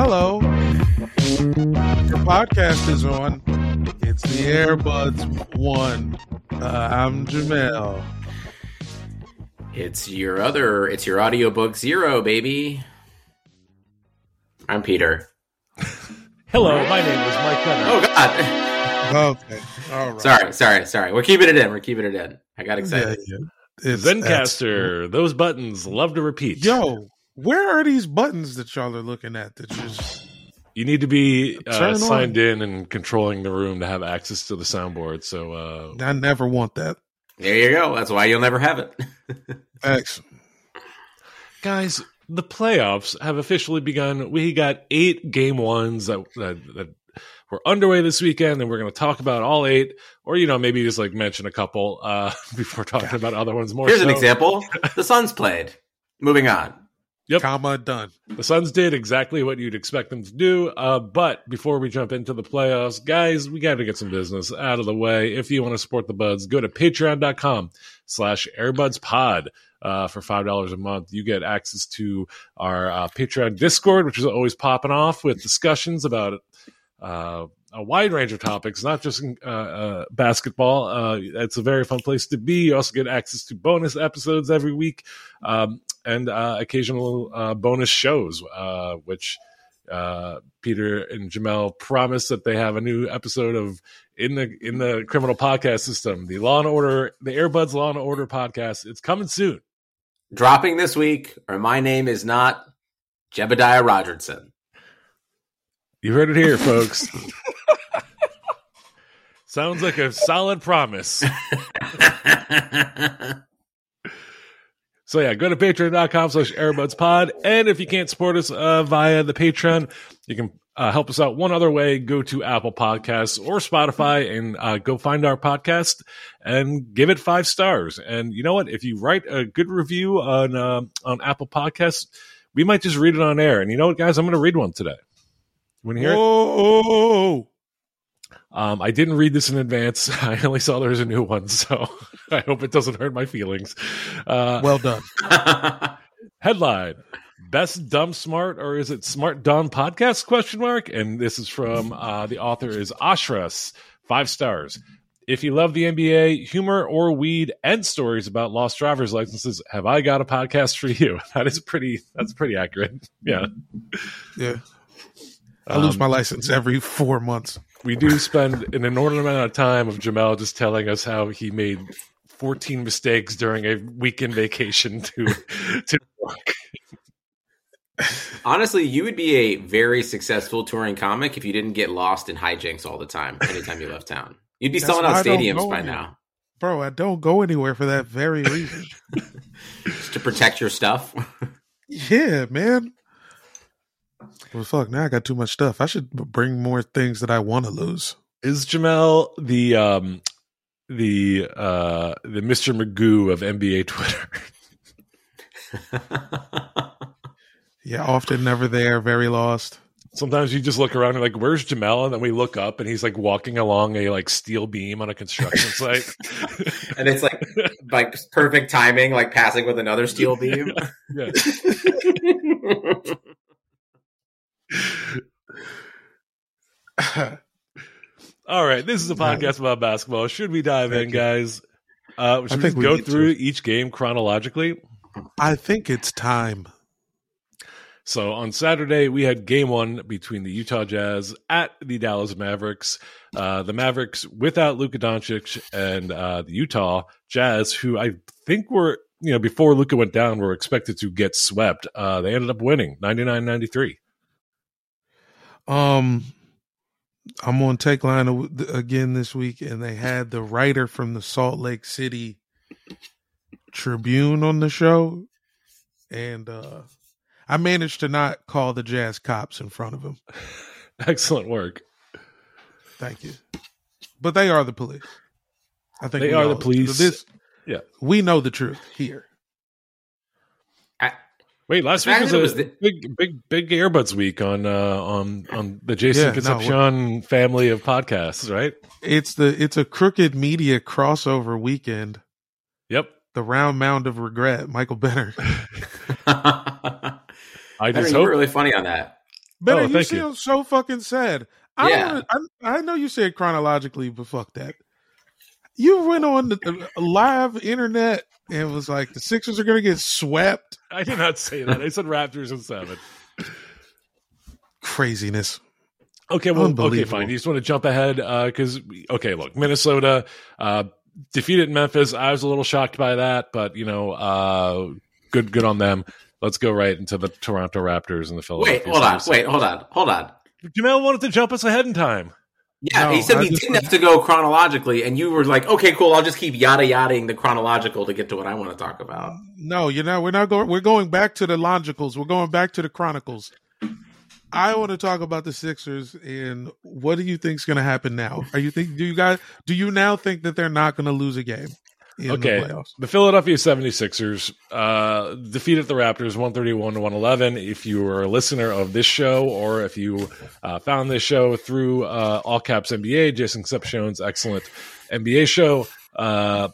Hello. Your podcast is on. It's the Airbuds One. Uh, I'm Jamel. It's your other, it's your audiobook zero, baby. I'm Peter. Hello, my name is Mike Benner. Oh, God. Okay. All right. Sorry, sorry, sorry. We're keeping it in. We're keeping it in. I got Yeah, excited. yeah. It's Zencastr, those buttons love to repeat. Yo, where are these buttons that y'all are looking at that just You need to be Turn uh, on. signed in and controlling the room to have access to the soundboard. So, uh, I never want that. There you go. That's why you'll never have it. Excellent. guys, the playoffs have officially begun. We got eight game ones that, that, that were underway this weekend, and we're going to talk about all eight, or you know, maybe just like mention a couple uh, before talking about other ones more. Here's an example. The Suns played. Moving on. Yep. Comma done. The Suns did exactly what you'd expect them to do. Uh, but before we jump into the playoffs, guys, we got to get some business out of the way. If you want to support the buds, go to patreon.com slash airbudspod. Uh, for five dollars a month, you get access to our uh, Patreon Discord, which is always popping off with discussions about uh, a wide range of topics, not just uh, uh, basketball. Uh, it's a very fun place to be. You also get access to bonus episodes every week um, and uh, occasional uh, bonus shows, uh, which uh, Peter and Jamel promise that they have a new episode of in the in the criminal podcast system, the Law and Order, the Airbuds Law and Order podcast. It's coming soon. Dropping this week, or my name is not Jebediah Rogerson. You heard it here, folks. Sounds like a solid promise. So yeah, go to patreon.com slash airbudspod. And if you can't support us uh, via the Patreon, you can uh, help us out one other way. Go to Apple Podcasts or Spotify and uh, go find our podcast and give it five stars. And you know what? If you write a good review on uh, on Apple Podcasts, we might just read it on air. And you know what, guys? I'm going to read one today. Want to hear it? Um, I didn't read this in advance. I only saw there was a new one, so I hope it doesn't hurt my feelings. Uh, Well done. Headline: Best dumb smart or is it smart dumb podcast? Question mark. And this is from uh, the author is Ashras. Five stars. If you love the NBA, humor or weed, and stories about lost driver's licenses, have I got a podcast for you? That is pretty. That's pretty accurate. Yeah. Yeah. I lose Um, my license every four months. We do spend an inordinate amount of time of Jamel just telling us how he made 14 mistakes during a weekend vacation to to work. Honestly, you would be a very successful touring comic if you didn't get lost in hijinks all the time anytime you left town. You'd be That's selling out stadiums by anywhere. now Bro, I don't go anywhere for that very reason. just to protect your stuff. yeah, man. Well, fuck, now I got too much stuff. I should bring more things that I want to lose. Is Jamel the um the uh the Mr. Magoo of NBA Twitter? Yeah, often never there, very lost. Sometimes you just look around and like, where's Jamel? And then we look up and he's like walking along a like steel beam on a construction site. and it's like like perfect timing, like passing with another steel beam. yeah. All right, this is a podcast about basketball. Should we dive in, you. guys? Uh, should we think just we go through to. each game chronologically? I think it's time. So on Saturday, we had game one between the Utah Jazz at the Dallas Mavericks. Uh, the Mavericks without Luka Doncic and uh, the Utah Jazz, who I think were, you know, before Luka went down, were expected to get swept. Uh, they ended up winning 99 93. Um, I'm on Takeline again this week, and they had the writer from the Salt Lake City Tribune on the show, and uh, I managed to not call the Jazz cops in front of him. Excellent work. Thank you. But they are the police. I think they are the police. This, yeah, we know the truth here. Wait, last week was a was the- big, big, big Airbuds week on uh, on on the Jason yeah, Concepcion no, family of podcasts, right? It's the it's a crooked media crossover weekend. Yep, the round mound of regret, Michael Benner. I just hope really funny on that. Benner, oh, you seem you. so fucking sad. I yeah. I, I know you said chronologically, but fuck that. You went on the live internet and was like, the Sixers are going to get swept. I did not say that. I said Raptors in seven. Craziness. Okay, well, okay, fine. You just want to jump ahead because, uh, okay, look, Minnesota uh, defeated Memphis. I was a little shocked by that, but you know, uh, good, good on them. Let's go right into the Toronto Raptors and the Philadelphia. Wait, hold on, wait, hold on, hold on. Jamel wanted to jump us ahead in time. Yeah, no, he said I we didn't have to go chronologically, and you were like, "Okay, cool. I'll just keep yada yadaing the chronological to get to what I want to talk about." No, you know, we're not going. We're going back to the logicals. We're going back to the chronicles. I want to talk about the Sixers and what do you think is going to happen now? Are you think do you guys do you now think that they're not going to lose a game? Okay. The, the, Philadelphia 76ers uh, defeated the Raptors 131 to 111. If you were a listener of this show or if you uh, found this show through uh, All Caps NBA, Jason Concepcion's excellent NBA show, uh,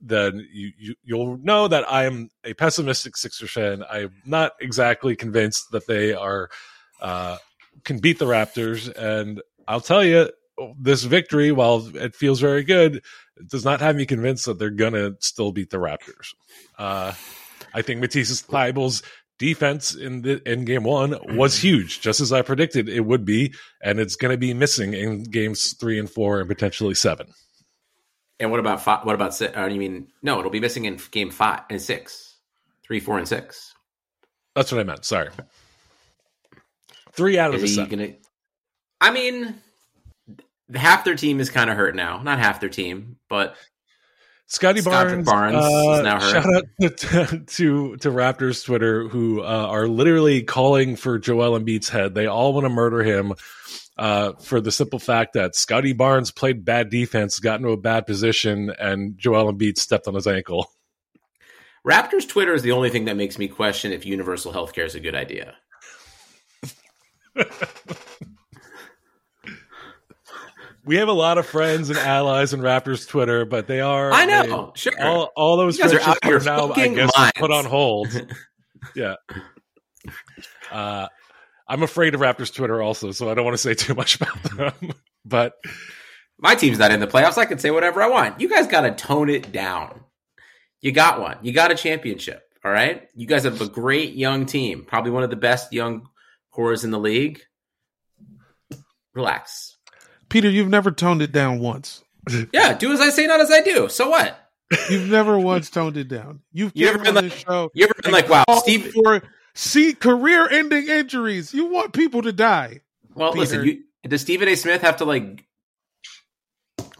then you, you, you'll know that I am a pessimistic Sixers fan. I'm not exactly convinced that they are uh, can beat the Raptors. And I'll tell you, this victory, while it feels very good, does not have me convinced that they're gonna still beat the Raptors. Uh, I think Matisse Thybulle's defense in the in game one was huge, just as I predicted it would be, and it's going to be missing in games three and four and potentially seven. And what about five, what about six? Uh, you mean no? It'll be missing in game five and six, three, four, and six. That's what I meant. Sorry, three out of Is the seven. Gonna, I mean, half their team is kind of hurt now. Not half their team, but Scotty Barnes, Barnes uh, now hurt. Shout out to, to, to Raptors Twitter who uh, are literally calling for Joel Embiid's head. They all want to murder him uh, for the simple fact that Scotty Barnes played bad defense, got into a bad position, and Joel Embiid stepped on his ankle. Raptors Twitter is the only thing that makes me question if universal healthcare is a good idea. we have a lot of friends and allies in Raptors Twitter, but they are I know, they, sure. All, all those you friendships are, are now, I guess, put on hold. yeah. Uh, I'm afraid of Raptors Twitter also, so I don't want to say too much about them. but my team's not in the playoffs. I can say whatever I want. You guys got to tone it down. You got one. You got a championship. All right. You guys have a great young team, probably one of the best young cores in the league. Relax. Peter, you've never toned it down once. Yeah, do as I say, not as I do. So what? You've never once toned it down. You've you ever been like, show you ever been like, wow, Steve for see career-ending injuries. You want people to die. Well, Peter. listen, you, does Stephen A. Smith have to like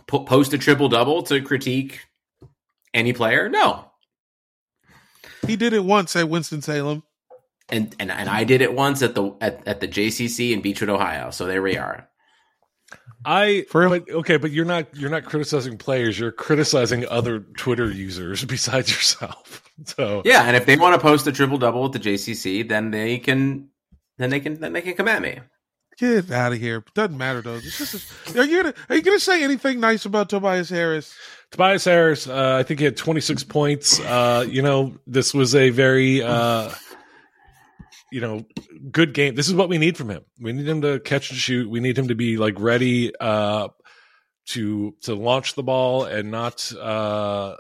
po- post a triple double to critique any player? No, he did it once at Winston Salem, and and and I did it once at the at, at the JCC in Beachwood, Ohio. So there we are. I For but okay, but you're not you're not criticizing players. You're criticizing other Twitter users besides yourself. So yeah, and if they want to post a triple double at the JCC, then they can then they can then they can come at me. Get out of here. Doesn't matter though. Just, are you gonna are you gonna say anything nice about Tobias Harris? Tobias Harris, uh, I think he had 26 points. Uh, you know, this was a very uh, you know, good game. This is what we need from him. We need him to catch and shoot. We need him to be like ready uh to to launch the ball and not uh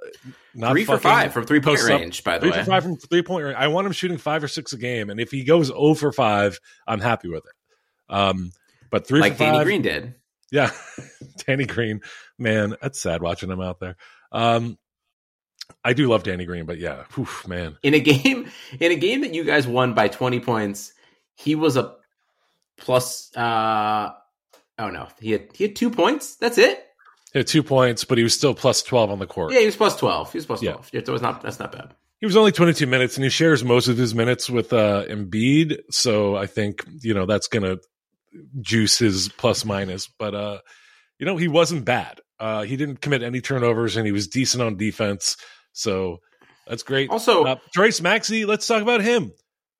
not three for five from three point range. By the three way, for five from three point range. I want him shooting five or six a game, and if he goes zero oh for five, I'm happy with it. Um, but three like for Danny five, Green did. Yeah, Danny Green, man, that's sad watching him out there. Um, I do love Danny Green, but yeah, whew, man. In a game, in a game that you guys won by twenty points, he was a plus uh, Oh no, he had he had two points. That's it. He had two points, but he was still plus twelve on the court. Yeah, he was plus twelve. He was plus Yeah. twelve. It was not. That's not bad. He was only 22 minutes, and he shares most of his minutes with uh, Embiid. So I think you know that's going to juice his plus minus. But uh, you know he wasn't bad. Uh, he didn't commit any turnovers, and he was decent on defense. So that's great. Also, uh, Tyrese Maxey, let's talk about him.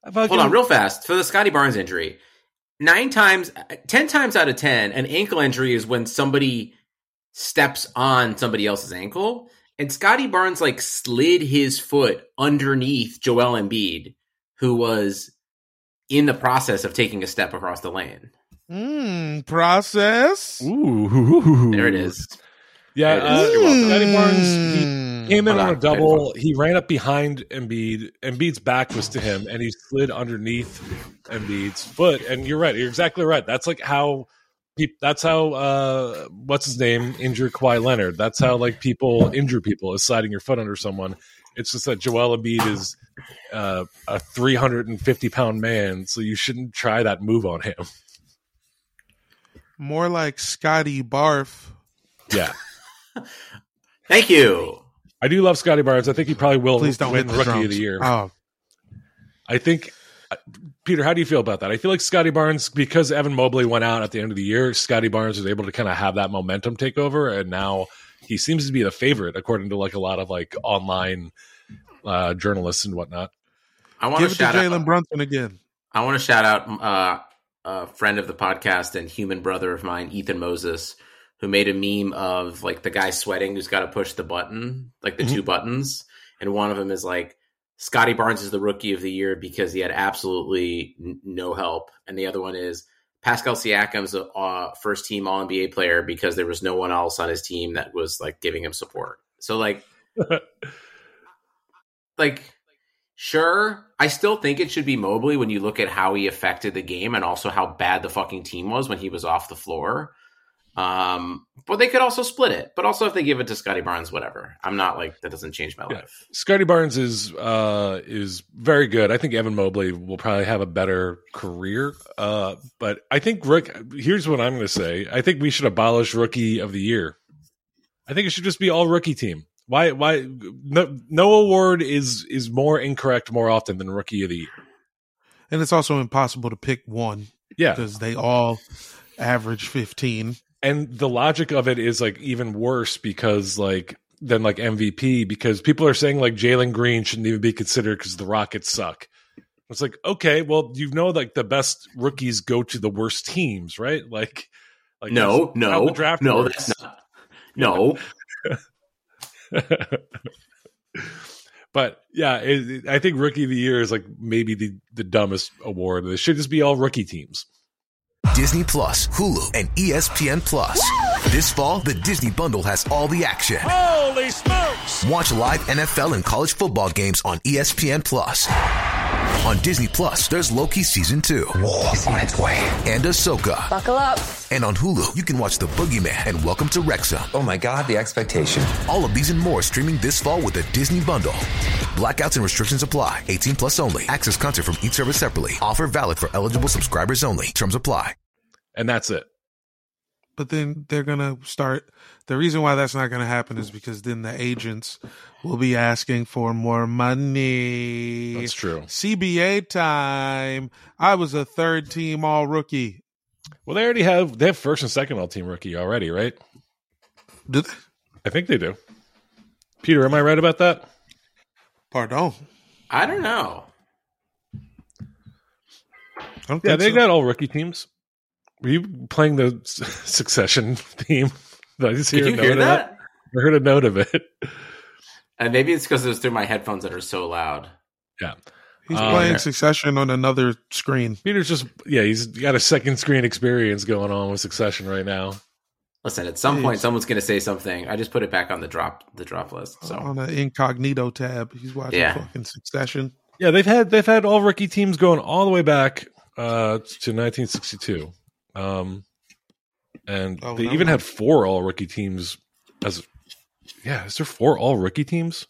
I fucking- hold on, real fast for the Scotty Barnes injury. Nine times, ten times out of ten, an ankle injury is when somebody steps on somebody else's ankle. And Scotty Barnes like slid his foot underneath Joel Embiid, who was in the process of taking a step across the lane. Mm, process. Ooh, There it is. Yeah, There it uh. You're welcome. Scotty Barnes, he Mm. Came in on on, a double. He ran up behind Embiid. Embiid's back was to him, and he slid underneath Embiid's foot. And you're right. You're exactly right. That's like how people. That's how uh, what's his name injured Kawhi Leonard. That's how like people injure people is sliding your foot under someone. It's just that Joel Embiid is uh, a 350 pound man, so you shouldn't try that move on him. More like Scotty Barf. Yeah, Thank you. I do love Scotty Barnes. I think he probably will Please don't win the Rookie drums. of the Year. Oh, I think, uh, Peter, how do you feel about that? I feel like Scotty Barnes, because Evan Mobley went out at the end of the year, Scotty Barnes was able to kind of have that momentum take over, and now he seems to be the favorite according to like a lot of like online uh, journalists and whatnot. I want give to it to shout Jalen. Brunson again. I want to shout out uh, a friend of the podcast and human brother of mine, Ethan Moses, who made a meme of like the guy sweating who's got to push the button, like the Mhm. two buttons, and one of them is like Scotty Barnes is the rookie of the year because he had absolutely n- no help, and the other one is Pascal Siakam's a uh, first team All NBA player because there was no one else on his team that was like giving him support. So like, like Sure, I still think it should be Mobley when you look at how he affected the game and also how bad the fucking team was when he was off the floor. Um, but they could also split it. But also, if they give it to Scotty Barnes, whatever. I'm not like that doesn't change my Yeah. life. Scotty Barnes is uh, is very good. I think Evan Mobley will probably have a better career. Uh, but I think Rick. Here's what I'm going to say. I think we should abolish Rookie of the Year. I think it should just be all rookie team. Why? Why? No, no award is is more incorrect more often than Rookie of the Year. And it's also impossible to pick one Yeah, because they all average 15. And the logic of it is like even worse because like than like MVP because people are saying like Jalen Green shouldn't even be considered because the Rockets suck. It's like okay, well you know like the best rookies go to the worst teams, right? Like, like no, no, draft no, works. that's not. No, but yeah, it, it- I think Rookie of the Year is like maybe the the dumbest award. It should just be all rookie teams. Disney Plus, Hulu, and ESPN Plus. This fall, the Disney Bundle has all the action. Holy smokes! Watch live NFL and college football games on ESPN Plus. On Disney Plus, there's Loki season two It's on its way. and Ahsoka. Buckle up. And on Hulu, you can watch The Boogeyman and Welcome to Wrexham. Oh my god, the expectation. All of these and more streaming this fall with the Disney Bundle. Blackouts and restrictions apply. 18 plus only. Access content from each service separately. Offer valid for eligible subscribers only. Terms apply. And that's it. But then they're going to start. The reason why that's not going to happen is because then the agents will be asking for more money. That's true. CBA time. I was a third team all rookie. Well, they already have they have first and second all team rookie already, right? Did, I think they do. Peter, am I right about that? Pardon. I don't know. I don't Yeah, they so. got all rookie teams. Were you playing the Succession theme? Did I just Did hear a you note hear of that? I heard a note of it. And maybe it's because it was through my headphones that are so loud. Yeah, He's Um, playing Succession on another screen. Peter's just yeah, he's got a second screen experience going on with Succession right now. Listen, at some Jeez. point, someone's going to say something. I just put it back on the drop the drop list. So on the incognito tab. He's watching Yeah. fucking Succession. Yeah, they've had they've had all rookie teams going all the way back uh, to 1962, um, and Oh, they no. even had four all rookie teams. As yeah, is there four all rookie teams?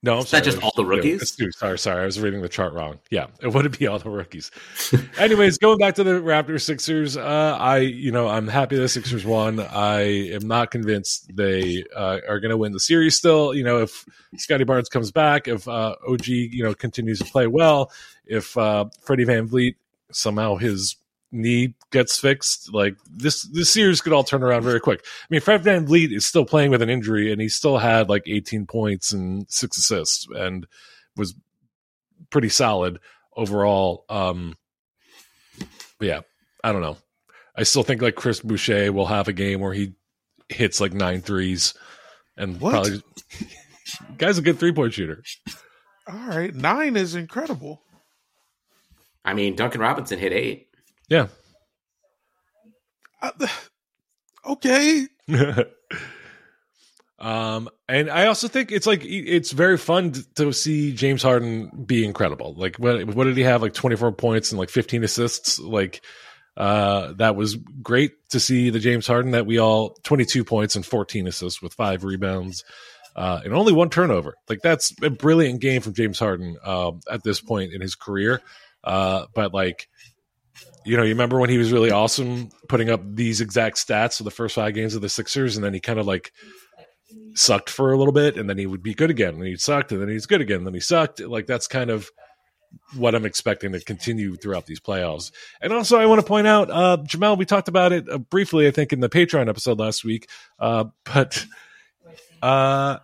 No, I'm Is sorry. that just all the rookies? Two. Sorry, sorry. I was reading the chart wrong. Yeah, it wouldn't be all the rookies. Anyways, going back to the Raptors Sixers, uh, I you know I'm happy the Sixers won. I am not convinced they uh, are going to win the series. Still, you know, if Scotty Barnes comes back, if uh, OG you know continues to play well, if uh, Freddie VanVleet somehow his knee gets fixed, like this this series could all turn around very quick. I mean, Fred VanVleet is still playing with an injury, and he still had like 18 points and six assists, and was pretty solid overall. Um, but yeah, I don't know. I still think like Chris Boucher will have a game where he hits like nine threes, and What? probably guy's a good three point shooter. All right, nine is incredible. I mean, Duncan Robinson hit eight. Yeah. Uh, okay, um, and I also think it's like it's very fun to see James Harden be incredible. Like what what did he have? Like twenty four points and like fifteen assists. Like uh, that was great to see the James Harden that we all twenty two points and fourteen assists with five rebounds. Uh, and only one turnover. Like that's a brilliant game from James Harden um, at this point in his career. Uh, but like, you know, you remember when he was really awesome, putting up these exact stats for the first five games of the Sixers, and then he kind of like sucked for a little bit, and then he would be good again, and he sucked, and then he's good again, and then he sucked. Like that's kind of what I'm expecting to continue throughout these playoffs. And also, I want to point out, uh, Jamal, we talked about it uh, briefly, I think, in the Patreon episode last week, uh, but uh,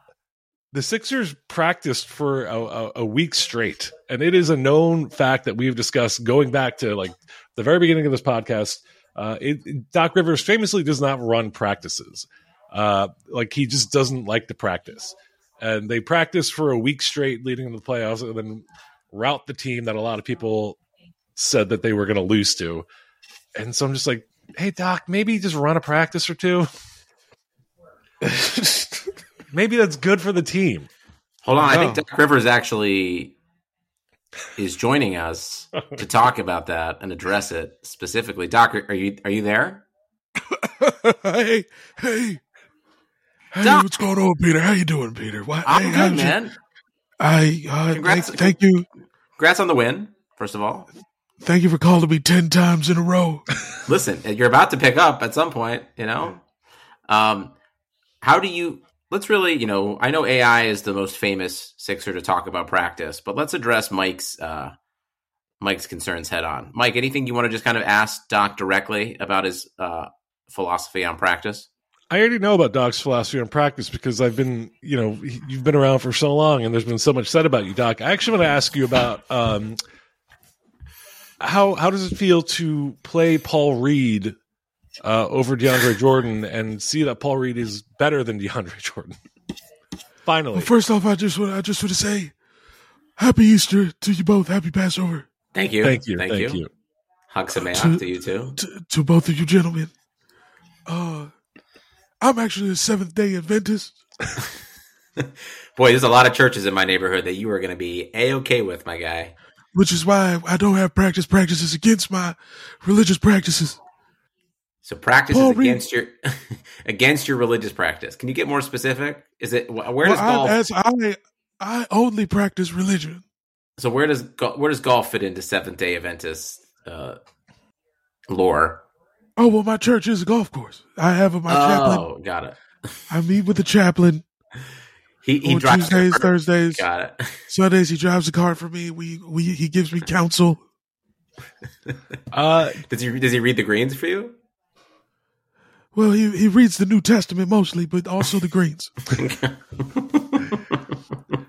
the Sixers practiced for a, a, a week straight, and it is a known fact that we've discussed going back to like the very beginning of this podcast. Uh, it, Doc Rivers famously does not run practices. Uh, like he just doesn't like to practice, and they practice for a week straight leading into the playoffs, and then route the team that a lot of people said that they were going to lose to. And so I'm just like, hey Doc, maybe just run a practice or two. maybe that's good for the team. Hold on, I think Doc Rivers actually is joining us to talk about that and address it specifically. Doc, are you are you there? hey, hey, hey, Doc. what's going on, Peter? How you doing, Peter? What, I'm hey, good, man. I uh, Congrats. thank, thank you, Congrats on the win, first of all. thank you for calling me ten times in a row. Listen, you're about to pick up at some point, you know. Um, how do you? Let's really, you know, I know AI is the most famous Sixer to talk about practice, but let's address Mike's uh, Mike's concerns head on. Mike, anything you want to just kind of ask Doc directly about his uh, philosophy on practice? I already know about Doc's philosophy on practice because I've been, you know, you've been around for so long and there's been so much said about you, Doc. I actually want to ask you about um, how how does it feel to play Paul Reed uh, over DeAndre Jordan and see that Paul Reed is better than DeAndre Jordan? Finally, Well, first off, I just want I just want to say, Happy Easter to you both. Happy Passover Thank you, thank you, thank, you. Hugs and To- to you too. to, to both of you gentlemen. Uh, I'm actually a Seventh Day Adventist. Boy, there's a lot of churches in my neighborhood that you are going to be a okay with, my guy. which is why I don't have practice practices against my religious practices. So practice Paul is Reed- against your against your religious practice. Can you get more specific? Is it wh- where Well, does I, golf? as I, I only practice religion. so where does where does golf fit into Seventh Day Adventist uh, lore? Oh well, my church is a golf course. I have a, my chaplain. Oh, got it. I meet with the chaplain He he on drives Tuesdays. Thursdays, Got it. Sundays. He drives the car for me. We we he gives me counsel. Uh, Does he does he read the greens for you? Well, he he reads the New Testament mostly, but also the Greens.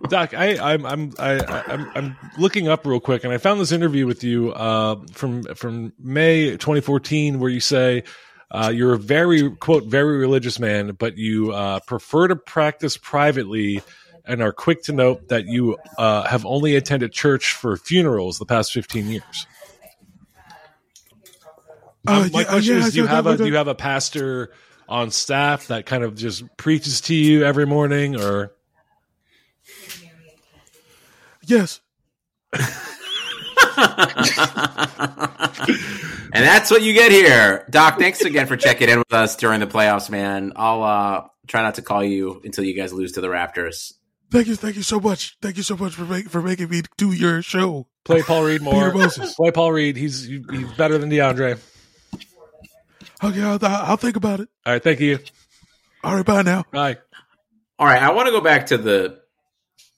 Doc, I, I'm I'm I, I'm I'm looking up real quick, and I found this interview with you uh, from from May 2014, where you say uh, you're a very quote very religious man, but you uh, prefer to practice privately, and are quick to note that you uh, have only attended church for funerals the past 15 years. Uh, My yeah, question yeah, is: Do you I- I- have a I- do you have a pastor on staff that kind of just preaches to you every morning, or Yes. and that's what you get here, Doc. Thanks again for checking in with us during the playoffs, man. I'll uh, try not to call you until you guys lose to the Raptors. Thank you, thank you so much. Thank you so much for making for making me do your show. Play Paul Reed more. Play Paul Reed. He's he's better than DeAndre. Okay, I'll, I'll think about it. All right, thank you. All right, bye now. Bye. All right, I want to go back to the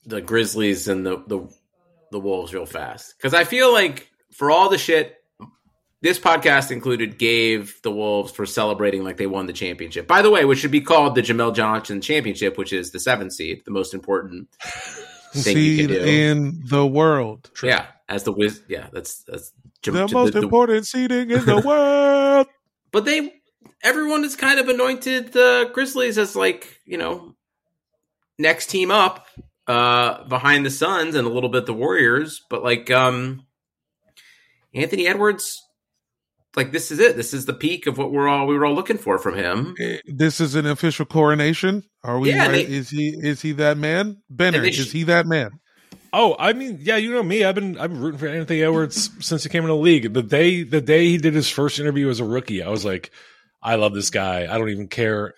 the Grizzlies and the the, the Wolves real fast because I feel like for all the shit this podcast included gave the Wolves for celebrating like they won the championship. By the way, which should be called the Jamel Johnson Championship, which is the seventh seed, the most important thing you can do. in the world. yeah, as the Wiz. Yeah, that's that's Jam- The the- most the- important seeding in the world. But they, everyone has kind of anointed the Grizzlies as like you know next team up uh behind the Suns and a little bit the Warriors. But like um Anthony Edwards, like this is it. This is the peak of what we're all we were all looking for from him. Eh, This is an official coronation. Are we? Yeah, right? they- is he? Is he that man? Benner. They Is he that man? Oh, I mean, yeah, you know me. I've been I've been rooting for Anthony Edwards since he came in the league. The day the day he did his first interview as a rookie, I was like, I love this guy. I don't even care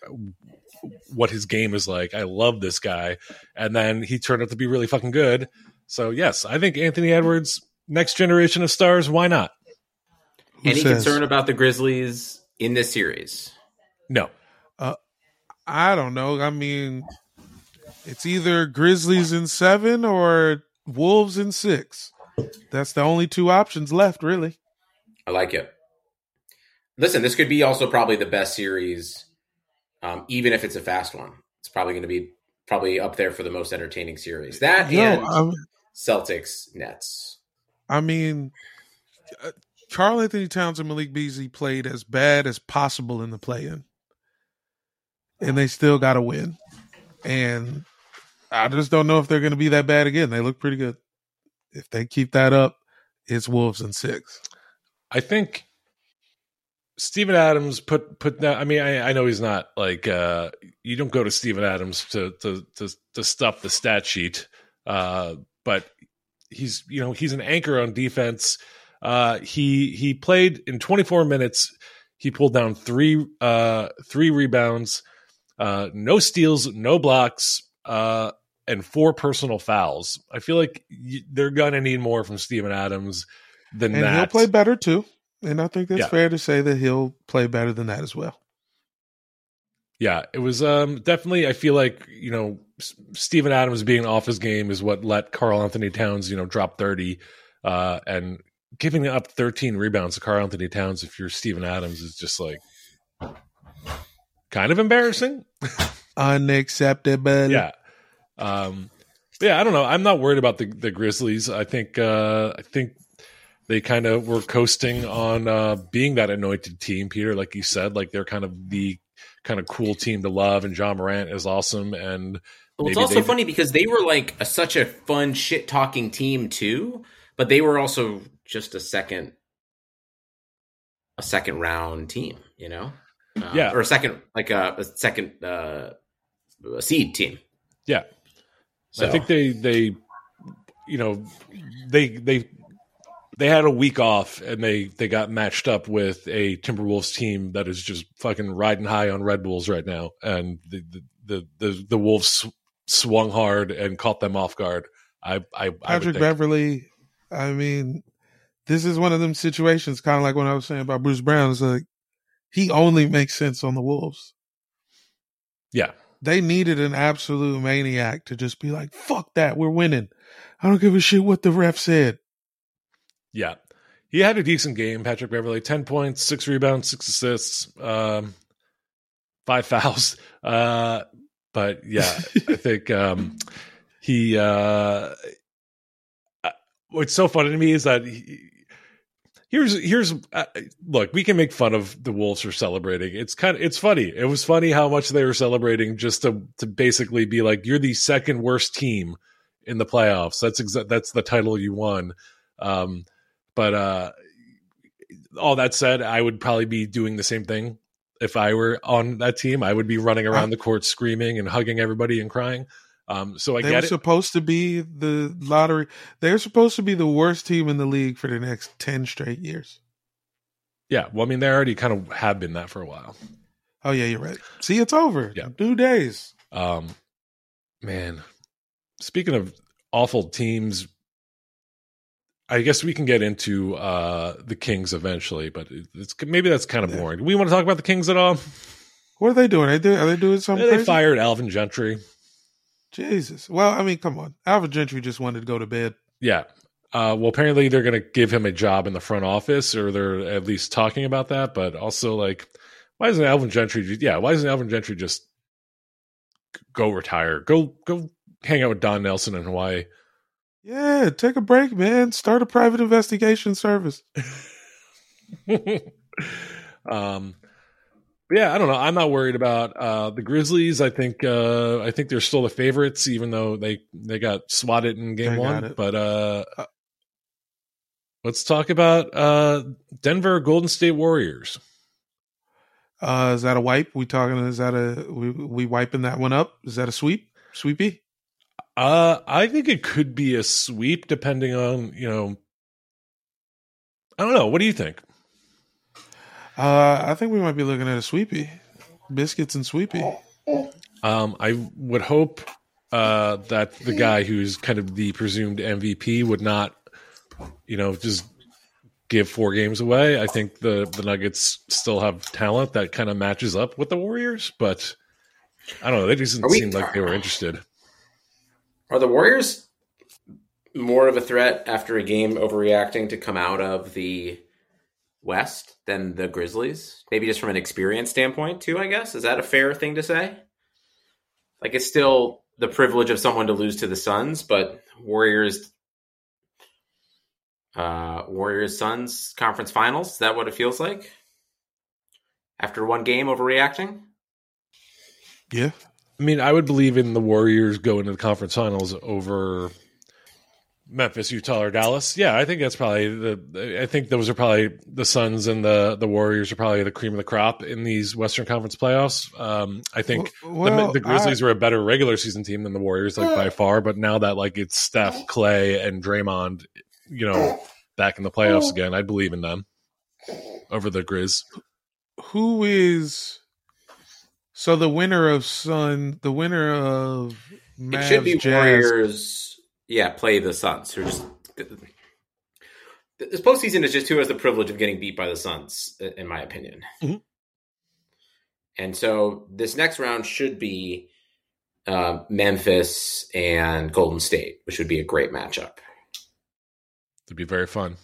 what his game is like. I love this guy. And then he turned out to be really fucking good. So yes, I think Anthony Edwards, next generation of stars. Why not? Who Any says? concern about the Grizzlies in this series? No. Uh, I don't know. I mean, it's either Grizzlies in seven or Wolves in six. That's the only two options left, really. I like it. Listen, this could be also probably the best series, um, even if it's a fast one. It's probably going to be probably up there for the most entertaining series. That Yo, and I'm- Celtics Nets. I mean, uh, Karl-Anthony Towns and Malik Beasley played as bad as possible in the play-in, and they still got to win. And I just don't know if they're going to be that bad again. They look pretty good. If they keep that up, it's Wolves in six. I think Steven Adams put put that. I mean, I, I know he's not like uh, you don't go to Steven Adams to to to, to stuff the stat sheet, uh, but he's you know he's an anchor on defense. Uh, he he played in 24 minutes. He pulled down three uh, three rebounds, uh, no steals, no blocks, uh, and four personal fouls. I feel like y- they're gonna need more from Steven Adams than And that. he'll play better too. And I think that's Yeah. fair to say that he'll play better than that as well. Yeah, it was um, definitely. I feel like you know S- Steven Adams being off his game is what let Karl-Anthony Towns you know drop thirty, uh, and giving up thirteen rebounds to Karl-Anthony Towns if you're Steven Adams is just like kind of embarrassing. Unacceptable. Yeah, um, but yeah. I don't know. I'm not worried about the the Grizzlies. I think uh, I think they kind of were coasting on uh, being that anointed team, Peter. Like you said, like they're kind of the kind of cool team to love, and Ja Morant is awesome. And Well, it's also funny because they were like a, such a fun shit talking team too, but they were also just a second a second round team, you know? Uh, Yeah. or a second like a, a second uh a seed team. Yeah, So I think they they you know they they they had a week off and they they got matched up with a Timberwolves team that is just fucking riding high on Red Bulls right now, and the the the the, the Wolves swung hard and caught them off guard. I I, I Patrick think. Beverley, I mean, this is one of them situations, kind of like when I was saying about Bruce Brown. It's like he only makes sense on the Wolves. yeah. They needed an absolute maniac to just be like, fuck that, we're winning. I don't give a shit what the ref said. Yeah. He had a decent game, Patrick Beverley. 10 points, six rebounds, six assists, um, five fouls. Uh, but yeah, I think um, he. Uh, what's so funny to me is that he, here's here's uh, look we can make fun of the wolves for celebrating. It's kind of it's funny. It was funny how much they were celebrating just to to basically be like you're the second worst team in the playoffs. That's exa- that's the title you won. Um but uh all that said i would probably be doing the same thing. If i were on that team i would be running around the court screaming and hugging everybody and crying um so i they were get it supposed to be the lottery. They're supposed to be the worst team in the league for the next 10 straight years. yeah well i mean they already kind of have been that for a while Oh, yeah, you're right. See, it's over. Yeah. Two days. Um, man, speaking of awful teams, I guess we can get into uh, the Kings eventually, but it's maybe that's kind of boring. Do we want to talk about the Kings at all? What are they doing? Are they, are they doing something? They crazy? fired Alvin Gentry. Jesus. Well, I mean, come on. Alvin Gentry just wanted to go to bed. Yeah. Uh, well, apparently they're going to give him a job in the front office, or they're at least talking about that. But also, like, why isn't Alvin Gentry? Yeah, why isn't Alvin Gentry just go retire? Go go hang out with Don Nelson in Hawaii. Yeah, take a break, man. Start a private investigation service. um, yeah, I don't know. I'm not worried about uh, the Grizzlies. I think uh, I think they're still the favorites, even though they they got swatted in game one. But uh, let's talk about uh, Denver Golden State Warriors. Uh, is that a wipe? We talking? Is that a we we wiping that one up? Is that a sweep? Sweepy? Uh, I think it could be a sweep, depending on you know. I don't know. What do you think? Uh, I think we might be looking at a sweepy. Biscuits and sweepy. Um, I would hope uh, that the guy who's kind of the presumed MVP would not, you know, just give four games away. I think the the Nuggets still have talent that kind of matches up with the Warriors, but I don't know. They just didn't we- seem like they were interested. Are the Warriors more of a threat after a game overreacting to come out of the West than the Grizzlies? Maybe just from an experience standpoint, too, I guess. Is that a fair thing to say? Like, it's still the privilege of someone to lose to the Suns, but Warriors. Uh, Warriors Suns conference finals. Is that what it feels like? After one game overreacting? Yeah. I mean, I would believe in the Warriors going to the conference finals over Memphis, Utah, or Dallas. Yeah, I think that's probably the. I think those are probably the Suns and the the Warriors are probably the cream of the crop in these Western Conference playoffs. Um, I think Well, the, the Grizzlies I- were a better regular season team than the Warriors, like by uh, far. But now that like it's Steph, uh, Clay, and Draymond, you know, back in the playoffs uh, again, I believe in them over the Grizz. who is so the winner of Sun, the winner of Mavs, it should be Jazz. Warriors. Yeah, play the Suns. Who just this postseason is just who has the privilege of getting beat by the Suns, in my opinion. Mhm. And so this next round should be uh, Memphis and Golden State, which would be a great matchup. It'd be very fun.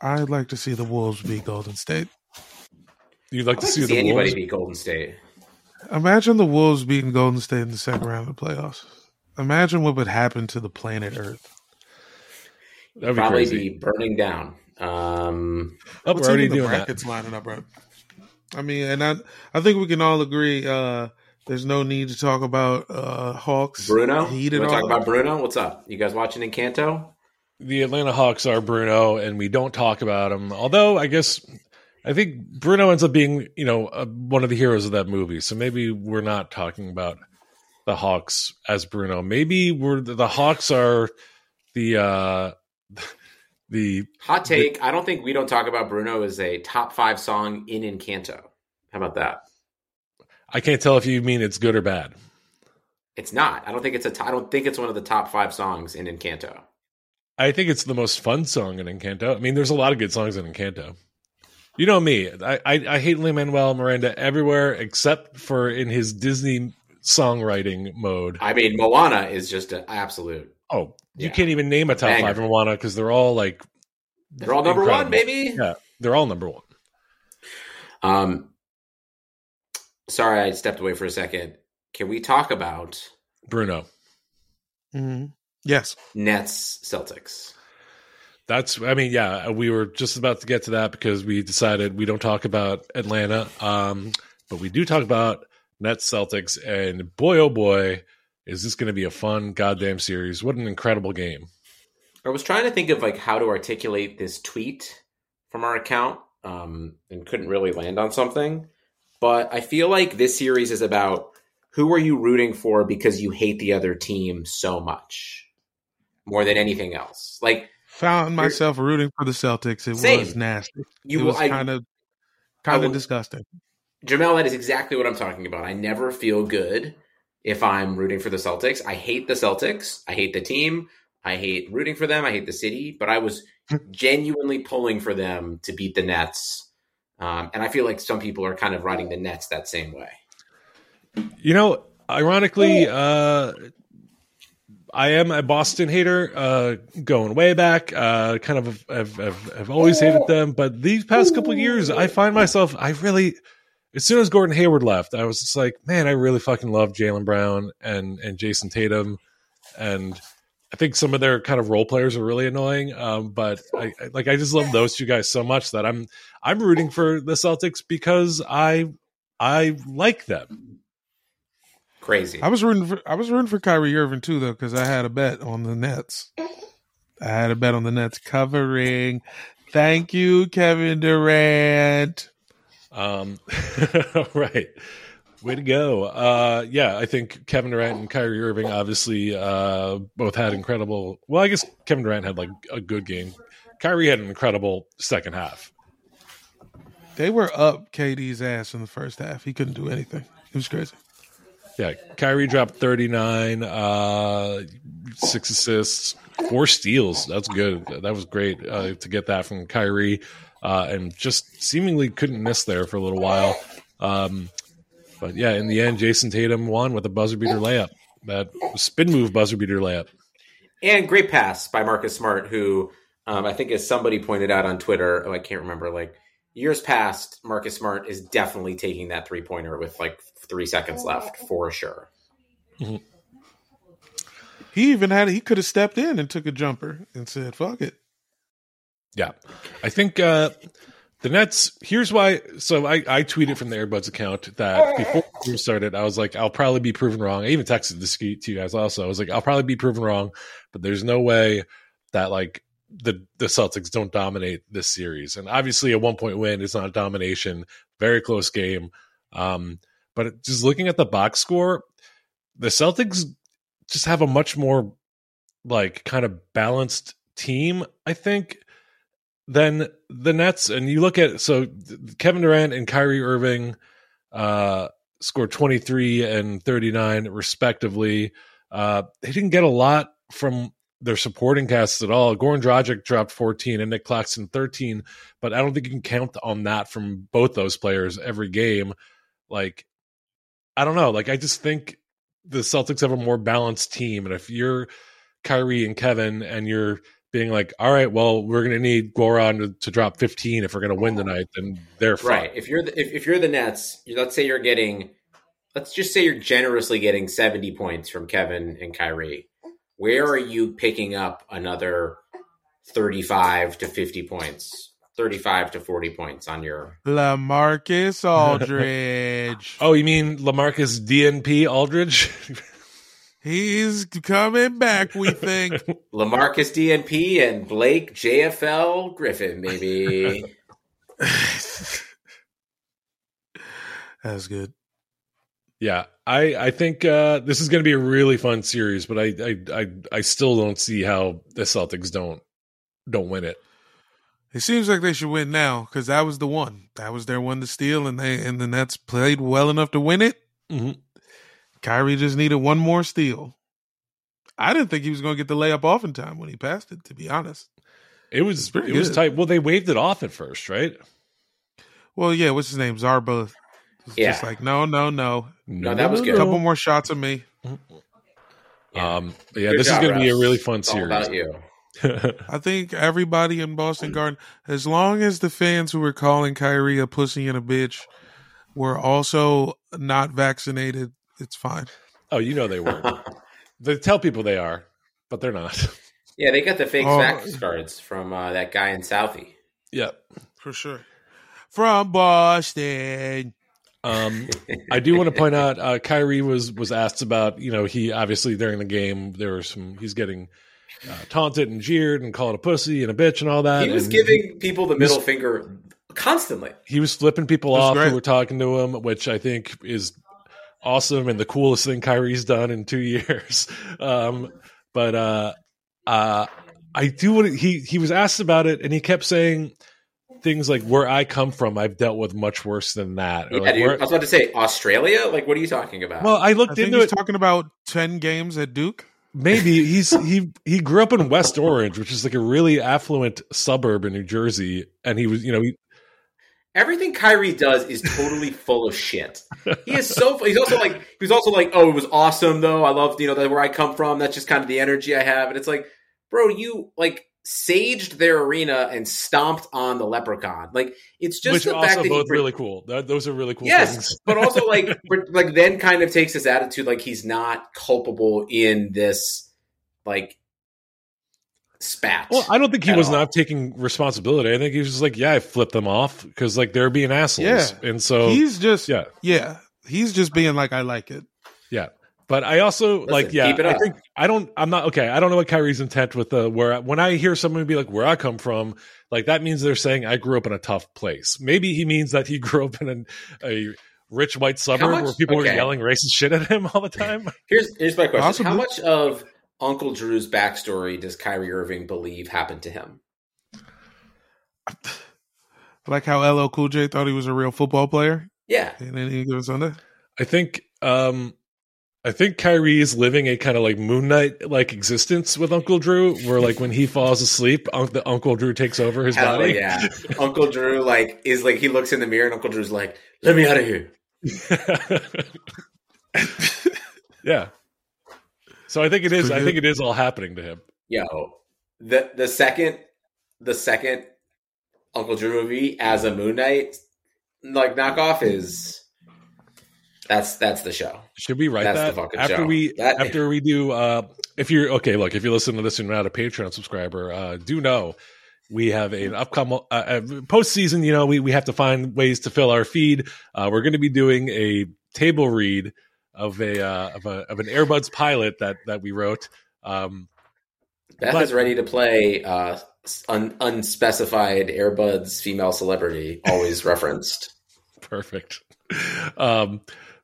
I'd like to see the Wolves beat Golden State. You'd like I'd to see to see the anybody Wolves? beat Golden State. Imagine the Wolves beating Golden State in the second round of the playoffs. Imagine what would happen to the planet Earth. That'd be Probably crazy. be burning down. Um, Oh, we're already even the doing that. lining up, right? I mean, and I, I think we can all agree. Uh, there's no need to talk about uh, Hawks. Bruno, Heat you and want to talk about Bruno? What's up? You guys watching Encanto? the Atlanta Hawks are Bruno, and we don't talk about him. Although I guess I think Bruno ends up being, you know, uh, one of the heroes of that movie. So maybe we're not talking about the Hawks as Bruno. Maybe we're the Hawks are the uh the Hot take. I don't think we don't talk about Bruno as a top five song in Encanto. How about that? I can't tell if you mean it's good or bad. It's not. I don't think it's a. T- I don't think it's one of the top five songs in Encanto. I think it's the most fun song in Encanto. I mean, there's a lot of good songs in Encanto. You know me. I I, I hate Lin Manuel Miranda everywhere except for in his Disney songwriting mode. I mean, Moana is just an absolute. Oh, you Yeah. can't even name a top Banger. five in Moana because they're all like They're all number one, incredible. baby. Yeah, they're all number one. Um, sorry, I stepped away for a second. Can we talk about Bruno. Mm-hmm. Yes. Nets Celtics? That's. I mean, yeah, we were just about to get to that because we decided we don't talk about Atlanta, um, but we do talk about Nets Celtics, and boy, oh boy, is this going to be a fun goddamn series! What an incredible game! I was trying to think of like how to articulate this tweet from our account, um, and couldn't really land on something. But I feel like this series is about who are you rooting for because you hate the other team so much more than anything else. Like Found myself rooting for the Celtics. It Same. was nasty. you, it was I, kind of I kind of will- disgusting. Jamel, that is exactly what I'm talking about. I never feel good if I'm rooting for the Celtics. I hate the Celtics. I hate the team. I hate rooting for them. I hate the city. But I was genuinely pulling for them to beat the Nets. Um, and I feel like some people are kind of riding the Nets that same way. You know, ironically, uh, I am a Boston hater, uh, going way back. Uh, kind of have, have, have always hated them, but these past couple of years, I find myself I really, as soon as Gordon Hayward left, I was just like, man, I really fucking love Jaylen Brown and and Jayson Tatum, and I think some of their kind of role players are really annoying. Um, but I, I like I just love those two guys so much that I'm I'm rooting for the Celtics because I I like them. Crazy. I was rooting for I was rooting for Kyrie Irving too though because I had a bet on the Nets. I had a bet on the Nets covering. Thank you, Kevin Durant. Um, right. Way to go. Uh, yeah, I think Kevin Durant and Kyrie Irving obviously uh, both had incredible. Well, I guess Kevin Durant had like a good game. Kyrie had an incredible second half. They were up KD's ass in the first half. He couldn't do anything. It was crazy. Yeah, Kyrie dropped 39, uh, six assists, four steals. That's good. That was great uh, to get that from Kyrie. Uh, and just seemingly couldn't miss there for a little while. Um, but yeah, in the end, Jayson Tatum won with a buzzer beater layup. That spin move buzzer beater layup. And great pass by Marcus Smart, who um, I think, as somebody pointed out on Twitter, oh, I can't remember, like years past, Marcus Smart is definitely taking that three pointer with like three seconds left for sure. He even had he could have stepped in and took a jumper and said, "Fuck it." Yeah, I think uh, the Nets. Here's why. So I, I tweeted from the Airbuds account that before we started, I was like, I'll probably be proven wrong. I even texted this to you guys also. I was like, I'll probably be proven wrong, but there's no way that like the the Celtics don't dominate this series. And obviously, a one point win is not domination. Very close game. Um, but just looking at the box score, the Celtics just have a much more like kind of balanced team. I think than the Nets. And you look at so Kevin Durant and Kyrie Irving uh, scored 23 and 39 respectively. Uh, they didn't get a lot from their supporting casts at all. Goran Dragic dropped 14 and Nic Claxton 13, but I don't think you can count on that from both those players every game. Like, I don't know. Like, I just think the Celtics have a more balanced team. And if you're Kyrie and Kevin and you're being like, all right, well, we're going to need Goran to, to, drop 15 if we're going to win tonight, then they're fine. right. If you're the, if, if you're the Nets, let's say you're getting, let's just say you're generously getting 70 points from Kevin and Kyrie. Where are you picking up another 35 to 50 points? 35 to 40 points on your Lamarcus Aldridge. oh, you mean Lamarcus DNP Aldridge? He's coming back, we think. Lamarcus DNP and Blake JFL Griffin, maybe. That's good. Yeah, I I think uh, this is going to be a really fun series, but I, I I I still don't see how the Celtics don't don't win it. It seems like they should win now because that was the one. That was their one to steal, and they and the Nets played well enough to win it. Mm-hmm. Kyrie just needed one more steal. I didn't think he was going to get the layup off in time when he passed it. To be honest, it was it good. was tight. Well, they waved it off at first, right? Well, yeah. What's his name? Zarba. Yeah. Just like no, no, no, no. That was good. A couple more shots of me. Yeah. Um. Yeah. Good this job, is going to be a really fun it's series. about you. I think everybody in Boston Garden, as long as the fans who were calling Kyrie a pussy and a bitch were also not vaccinated, it's fine. Oh, you know they weren't. they tell people they are, but they're not. Yeah, they got the fake Oh. fax cards from uh, that guy in Southie. yeah. For sure. From Boston. Um, I do want to point out, uh, Kyrie was was asked about. You know, he obviously during the game there was some. He's getting uh, taunted and jeered and called a pussy and a bitch and all that. He was and giving people the middle finger constantly. he was flipping people That's off great. who were talking to him, which I think is awesome and the coolest thing Kyrie's done in two years. Um, but uh, uh, I do want to, he he was asked about it and he kept saying things like where I come from, I've dealt with much worse than that. Or Yeah, like dude, where- I was about to say Australia. Like, what are you talking about? well, I I looked think into he's it. talking about ten games at Duke. Maybe he's he he grew up in West Orange, which is like a really affluent suburb in New Jersey, and he was you know he, Everything Kyrie does is totally full of shit. He is so. He's also like. He was also like, "Oh, it was awesome, though. I love you know, that where I come from. That's just kind of the energy I have." And it's like, bro, you like saged their arena and stomped on the leprechaun. Like, it's just which the also fact that both really cool. That, those are really cool yes, things. but also like, like then kind of takes this attitude like he's not culpable in this like spat. Well, I don't think he was all. not taking responsibility. I think he was just like, yeah, I flipped them off because like they're being assholes, Yeah. and so he's just yeah. yeah. He's just being like I like it. Yeah. But I also like, yeah, I think I don't, I'm not okay. I don't know what Kyrie's intent with the where when I hear someone be like, where I come from, like that means they're saying I grew up in a tough place. Maybe he means that he grew up in a, a rich white suburb much- where people okay. were yelling racist shit at him all the time. Here's here's my question: How much of Uncle Drew's backstory does Kyrie Irving believe happened to him? Like how LL Cool J thought he was a real football player, Yeah, and then he goes on there. I think, um, I think Kyrie is living a kind of like Moon Knight like existence with Uncle Drew, where like when he falls asleep, un- the Uncle Drew takes over his hell body. yeah. Uncle Drew like is like he looks in the mirror and Uncle Drew's like, "Let me out of here." yeah. So I think it is. I think it is all happening to him. Yo, the the second the second Uncle Drew movie as a Moon Knight like knockoff is that's that's the show. Should we write That's the that fucking after show. we That- after we do? uh If you're okay, look, if you listen to this and you're not a Patreon subscriber, uh do know we have an upcoming uh, uh, postseason. You know, we we have to find ways to fill our feed. Uh We're going to be doing a table read of a uh, of a of an Airbuds pilot that that we wrote. Um Beth But- is ready to play uh un, unspecified Airbuds female celebrity always referenced. Perfect. Um,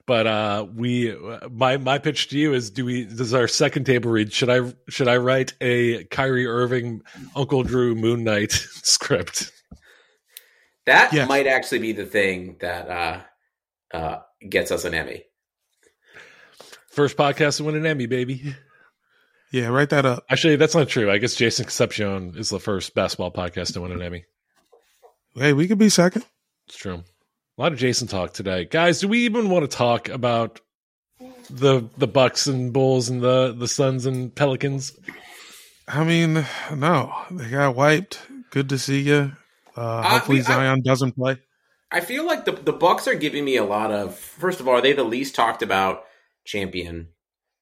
but uh, we my my pitch to you is: Do we? This is our second table read. Should I should I write a Kyrie Irving Uncle Drew Moon Knight script? That Yes. might actually be the thing that uh, uh, gets us an Emmy. First podcast to win an Emmy, baby. Yeah, write that up. Actually, that's not true. I guess Jason Concepcion is the first basketball podcast to win an Emmy. Hey, we could be second. It's true. A lot of Jason talk today, guys. Do we even want to talk about the the Bucks and Bulls and the the Suns and Pelicans? I mean, no, they got wiped. Good to see you. Uh, hopefully we- I- Zion doesn't play. I feel like the the Bucks are giving me a lot of. First of all, are they the least talked about champion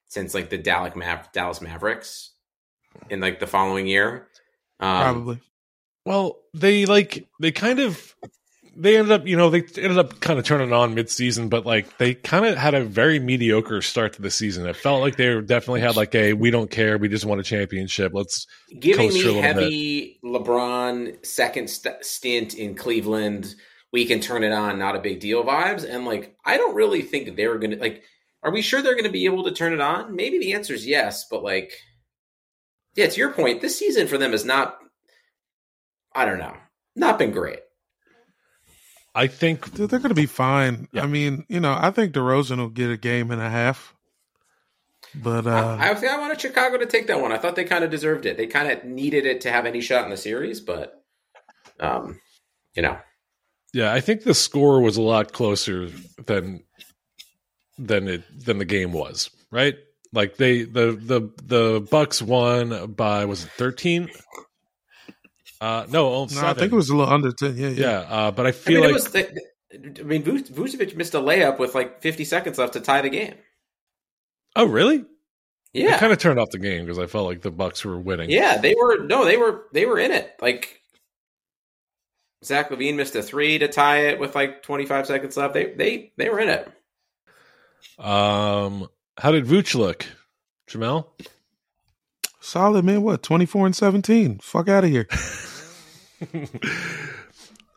since like the Dallas, Mav- Dallas Mavericks in like the following year? Um, Probably. Well, they like they kind of they ended up, you know, they ended up kind of turning on mid-season, but like they kind of had a very mediocre start to the season. It felt like they definitely had like a we don't care, we just want a championship. Let's giving coast for a me heavy LeBron second st- stint in Cleveland. We can turn it on, not a big deal vibes. And like, I don't really think they're going to like. Are we sure they're going to be able to turn it on? Maybe the answer is yes, but like, yeah, to your point, this season for them is not. I don't know, not been great. I think Dude, they're going to be fine. Yeah. I mean, you know, I think DeRozan will get a game and a half. But uh, I, I, think I wanted Chicago to take that one. I thought they kind of deserved it. They kind of needed it to have any shot in the series, but, um, you know, yeah, I think the score was a lot closer than than it than the game was, right? Like they the the the Bucks won by was it 13? Uh no, oh, no, I think it was a little under 10. Yeah, yeah. yeah, uh, but I I feel mean, like it was. The, I mean, Vuce- Vucevic missed a layup with like 50 seconds left to tie the game. Oh, really? I Yeah, kind of turned off the game because I felt like the Bucks were winning. yeah, they were no, they were they were in it. Like Zach LaVine missed a three to tie it with like 25 seconds left. They they they were in it. Um, how did Vooch look, Jamel? Solid, man. What, 24 and 17? Fuck out of here.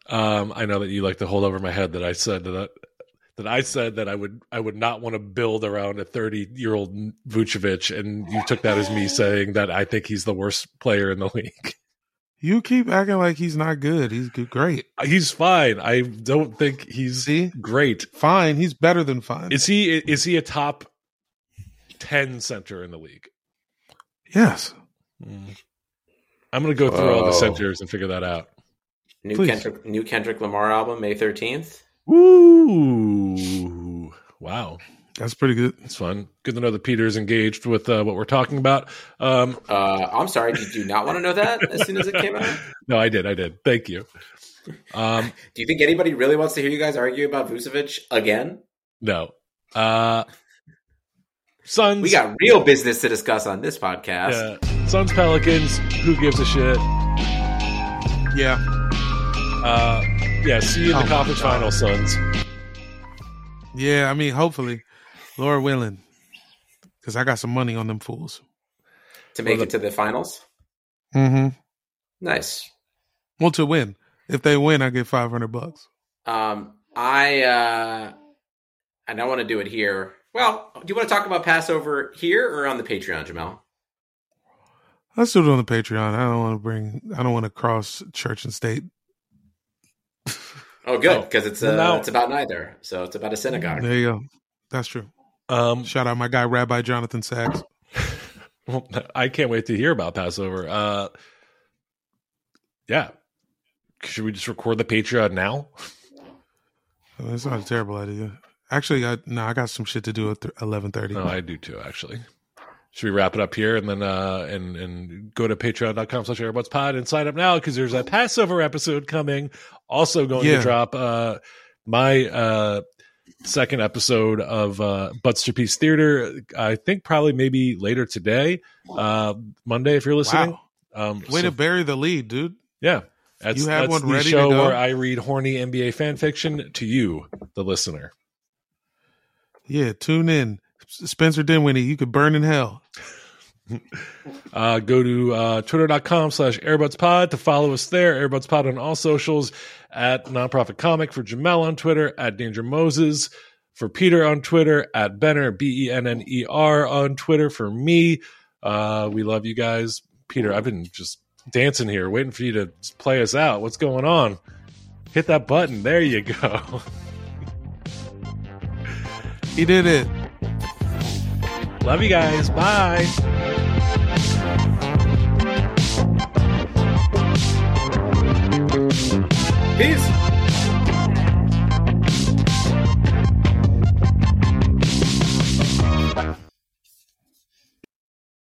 um, I know that you like to hold over my head that I said that I, that I said that I would I would not want to build around a 30 year old Vucevic, and you took that as me saying that I think he's the worst player in the league. You keep acting like he's not good. He's great. He's fine. I don't think he's See? great. Fine. He's better than fine. Is he is he a top ten center in the league? yes. Mm. I'm gonna go through all the centers and figure that out. New Please. Kendrick, new Kendrick Lamar album, May thirteenth. Ooh, wow, That's pretty good. it's fun. Good to know that Peter's is engaged with uh, what we're talking about. Um, Uh, I'm sorry, did you not want to know that as soon as it came out? no, I did, I did. Thank you. Um, Do you think anybody really wants to hear you guys argue about Vucevic again? no, uh, Suns. We got real business to discuss on this podcast. yeah, Suns Pelicans. Who gives a shit? Yeah. Uh, yeah, see you in Oh the my conference God. final, Suns. Yeah. I mean, hopefully, Lord willing, because I got some money on them fools. To make Well, it to the finals. Mm-hmm. Nice. Well, to win. If they win, I get five hundred bucks. Um, I uh, and I want to do it here. Well, do you want to talk about Passover here or on the Patreon, Jamal? Let's do it on the Patreon. I don't want to bring. I don't want to cross church and state. Oh, good because it's uh, Now- it's about neither. So it's about a synagogue. There you go. That's true. Um, Shout out my guy Rabbi Jonathan Sacks. Well, I can't wait to hear about Passover. Uh, yeah. Should we just record the Patreon now? That's not a terrible idea. Actually, I no, I got some shit to do at eleven thirty. No, I do too, actually. Should we wrap it up here and then uh and and go to patreon.com slash airbuds pod and sign up now because there's a Passover episode coming. Also going Yeah. to drop uh my uh second episode of uh Butts to Piece Theater. I think probably maybe later today, uh Monday if you're listening. Wow. Um Way so- to bury the lead, dude. Yeah. That's, You have that's one the ready to show go? where I read horny NBA fan fiction to you, the listener. Yeah, tune in. Spencer Dinwiddie, you could burn in hell. Uh, go to uh, twitter.com slash airbudspod to follow us there. Airbudspod on all socials at nonprofit comic for Jamel on Twitter, at Danger Moses for Peter on Twitter, at Benner, B E N N E R on Twitter for me. Uh, we love you guys. Peter, I've been just dancing here, waiting for you to play us out. What's going on? Hit that button. There you go. He did it. love you guys. Bye. Peace.